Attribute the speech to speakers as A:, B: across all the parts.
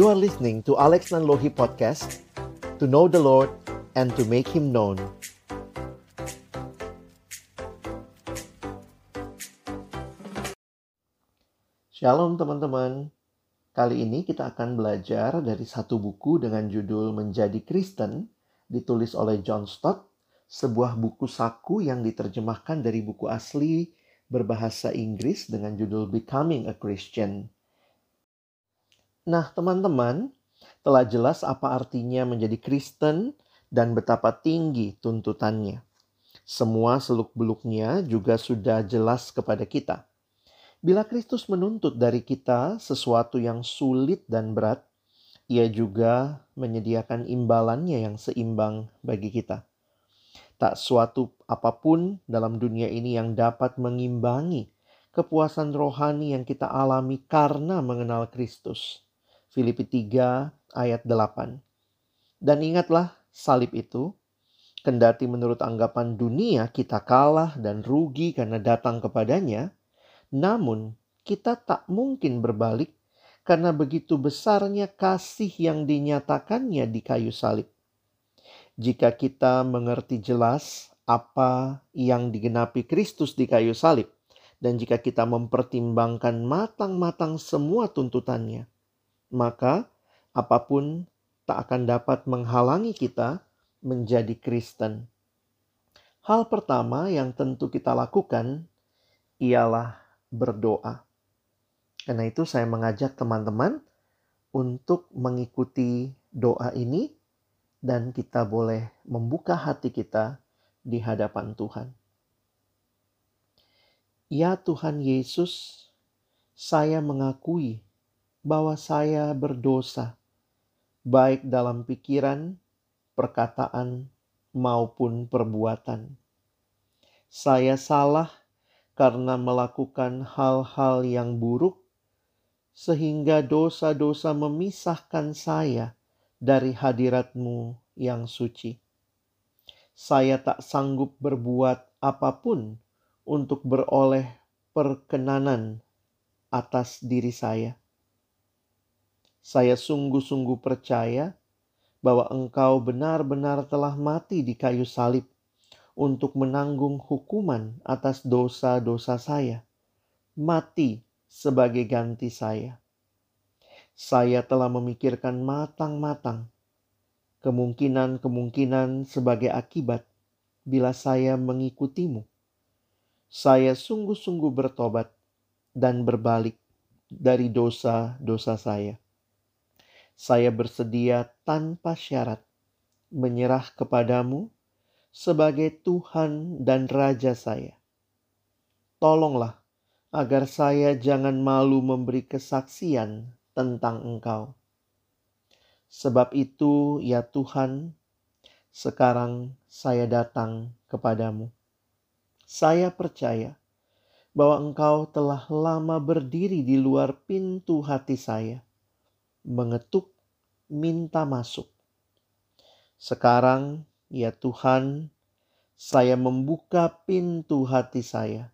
A: You are listening to Alex Nanlohi Podcast To know the Lord and to make Him known Shalom teman-teman Kali ini kita akan belajar dari satu buku dengan judul Menjadi Kristen ditulis oleh John Stott, sebuah buku saku yang diterjemahkan dari buku asli berbahasa Inggris dengan judul Becoming a Christian. Nah, teman-teman, telah jelas apa artinya menjadi Kristen dan betapa tinggi tuntutannya. Semua seluk-beluknya juga sudah jelas kepada kita. Bila Kristus menuntut dari kita sesuatu yang sulit dan berat, ia juga menyediakan imbalannya yang seimbang bagi kita. Tak suatu apa pun dalam dunia ini yang dapat mengimbangi kepuasan rohani yang kita alami karena mengenal Kristus. Filipi 3 ayat 8. Dan ingatlah salib itu, kendati menurut anggapan dunia kita kalah dan rugi karena datang kepadanya, namun kita tak mungkin berbalik karena begitu besarnya kasih yang dinyatakannya di kayu salib. Jika kita mengerti jelas apa yang digenapi Kristus di kayu salib, dan jika kita mempertimbangkan matang-matang semua tuntutannya, maka apa pun tak akan dapat menghalangi kita menjadi Kristen. Hal pertama yang tentu kita lakukan ialah berdoa. Karena itu saya mengajak teman-teman untuk mengikuti doa ini dan kita boleh membuka hati kita di hadapan Tuhan. Ya Tuhan Yesus, saya mengakui bahwa saya berdosa, baik dalam pikiran, perkataan, maupun perbuatan. Saya salah karena melakukan hal-hal yang buruk sehingga dosa-dosa memisahkan saya dari hadiratmu yang suci. Saya tak sanggup berbuat apa pun untuk beroleh perkenanan atas diri saya. Saya sungguh-sungguh percaya bahwa Engkau benar-benar telah mati di kayu salib untuk menanggung hukuman atas dosa-dosa saya. Mati sebagai ganti saya. Saya telah memikirkan matang-matang kemungkinan-kemungkinan sebagai akibat bila saya mengikutimu. Saya sungguh-sungguh bertobat dan berbalik dari dosa-dosa saya. Saya bersedia tanpa syarat menyerah kepadamu sebagai Tuhan dan Raja saya. Tolonglah agar saya jangan malu memberi kesaksian tentang Engkau. Sebab itu, ya Tuhan, sekarang saya datang kepadamu. Saya percaya bahwa Engkau telah lama berdiri di luar pintu hati saya, mengetuk, minta masuk. Sekarang, ya Tuhan, saya membuka pintu hati saya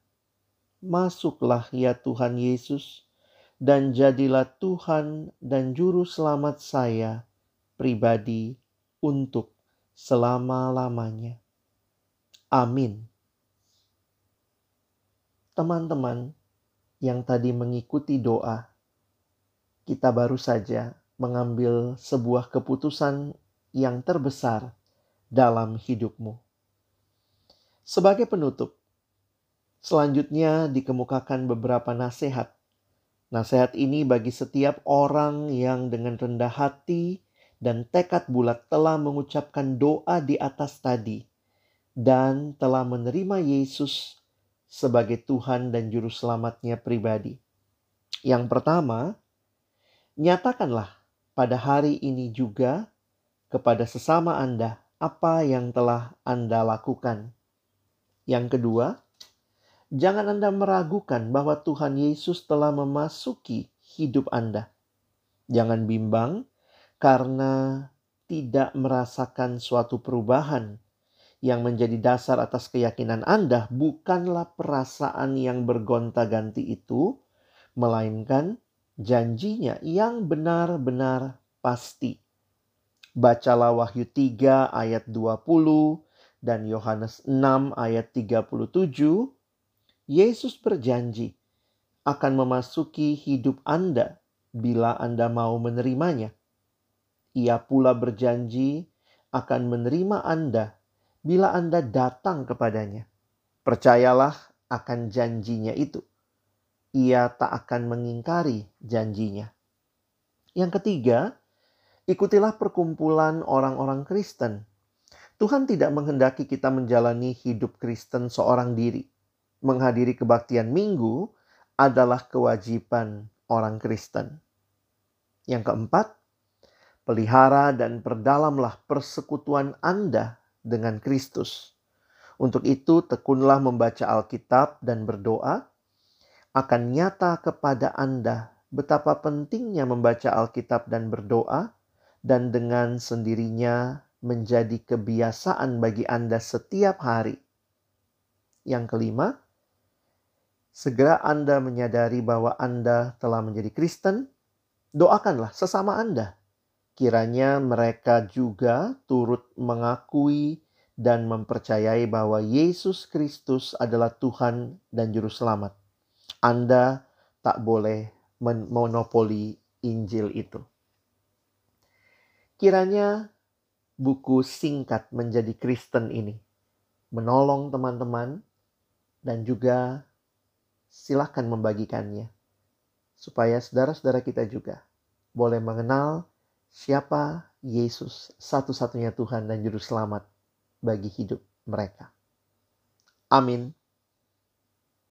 A: Masuklah ya Tuhan Yesus, dan jadilah Tuhan dan Juru Selamat saya pribadi untuk selama-lamanya. Amin. Teman-teman yang tadi mengikuti doa, kita baru saja mengambil sebuah keputusan yang terbesar dalam hidupmu. Sebagai penutup, Selanjutnya dikemukakan beberapa nasihat. Nasihat ini bagi setiap orang yang dengan rendah hati dan tekad bulat telah mengucapkan doa di atas tadi dan telah menerima Yesus sebagai Tuhan dan Juru Selamatnya pribadi. Yang pertama, nyatakanlah pada hari ini juga kepada sesama Anda apa yang telah Anda lakukan. Yang kedua, Jangan Anda meragukan bahwa Tuhan Yesus telah memasuki hidup Anda. Jangan bimbang karena tidak merasakan suatu perubahan yang menjadi dasar atas keyakinan Anda bukanlah perasaan yang bergonta-ganti itu, melainkan janjinya yang benar-benar pasti. Bacalah Wahyu 3 ayat 20 dan Yohanes 6 ayat 37. Yesus berjanji akan memasuki hidup Anda bila Anda mau menerimanya. Ia pula berjanji akan menerima Anda bila Anda datang kepadanya. Percayalah akan janjinya itu. Ia tak akan mengingkari janjinya. Yang ketiga, ikutilah perkumpulan orang-orang Kristen. Tuhan tidak menghendaki kita menjalani hidup Kristen seorang diri. Menghadiri kebaktian minggu adalah kewajiban orang Kristen. Yang keempat, pelihara dan perdalamlah persekutuan Anda dengan Kristus. Untuk itu, tekunlah membaca Alkitab dan berdoa. Akan nyata kepada Anda betapa pentingnya membaca Alkitab dan berdoa, dan dengan sendirinya menjadi kebiasaan bagi Anda setiap hari. Yang kelima, segera Anda menyadari bahwa Anda telah menjadi Kristen, doakanlah sesama Anda. Kiranya mereka juga turut mengakui dan mempercayai bahwa Yesus Kristus adalah Tuhan dan Juru Selamat. Anda tak boleh memonopoli Injil itu. Kiranya buku singkat menjadi Kristen ini menolong teman-teman dan juga silakan membagikannya supaya saudara-saudara kita juga boleh mengenal siapa Yesus satu-satunya Tuhan dan Juru Selamat bagi hidup mereka. Amin.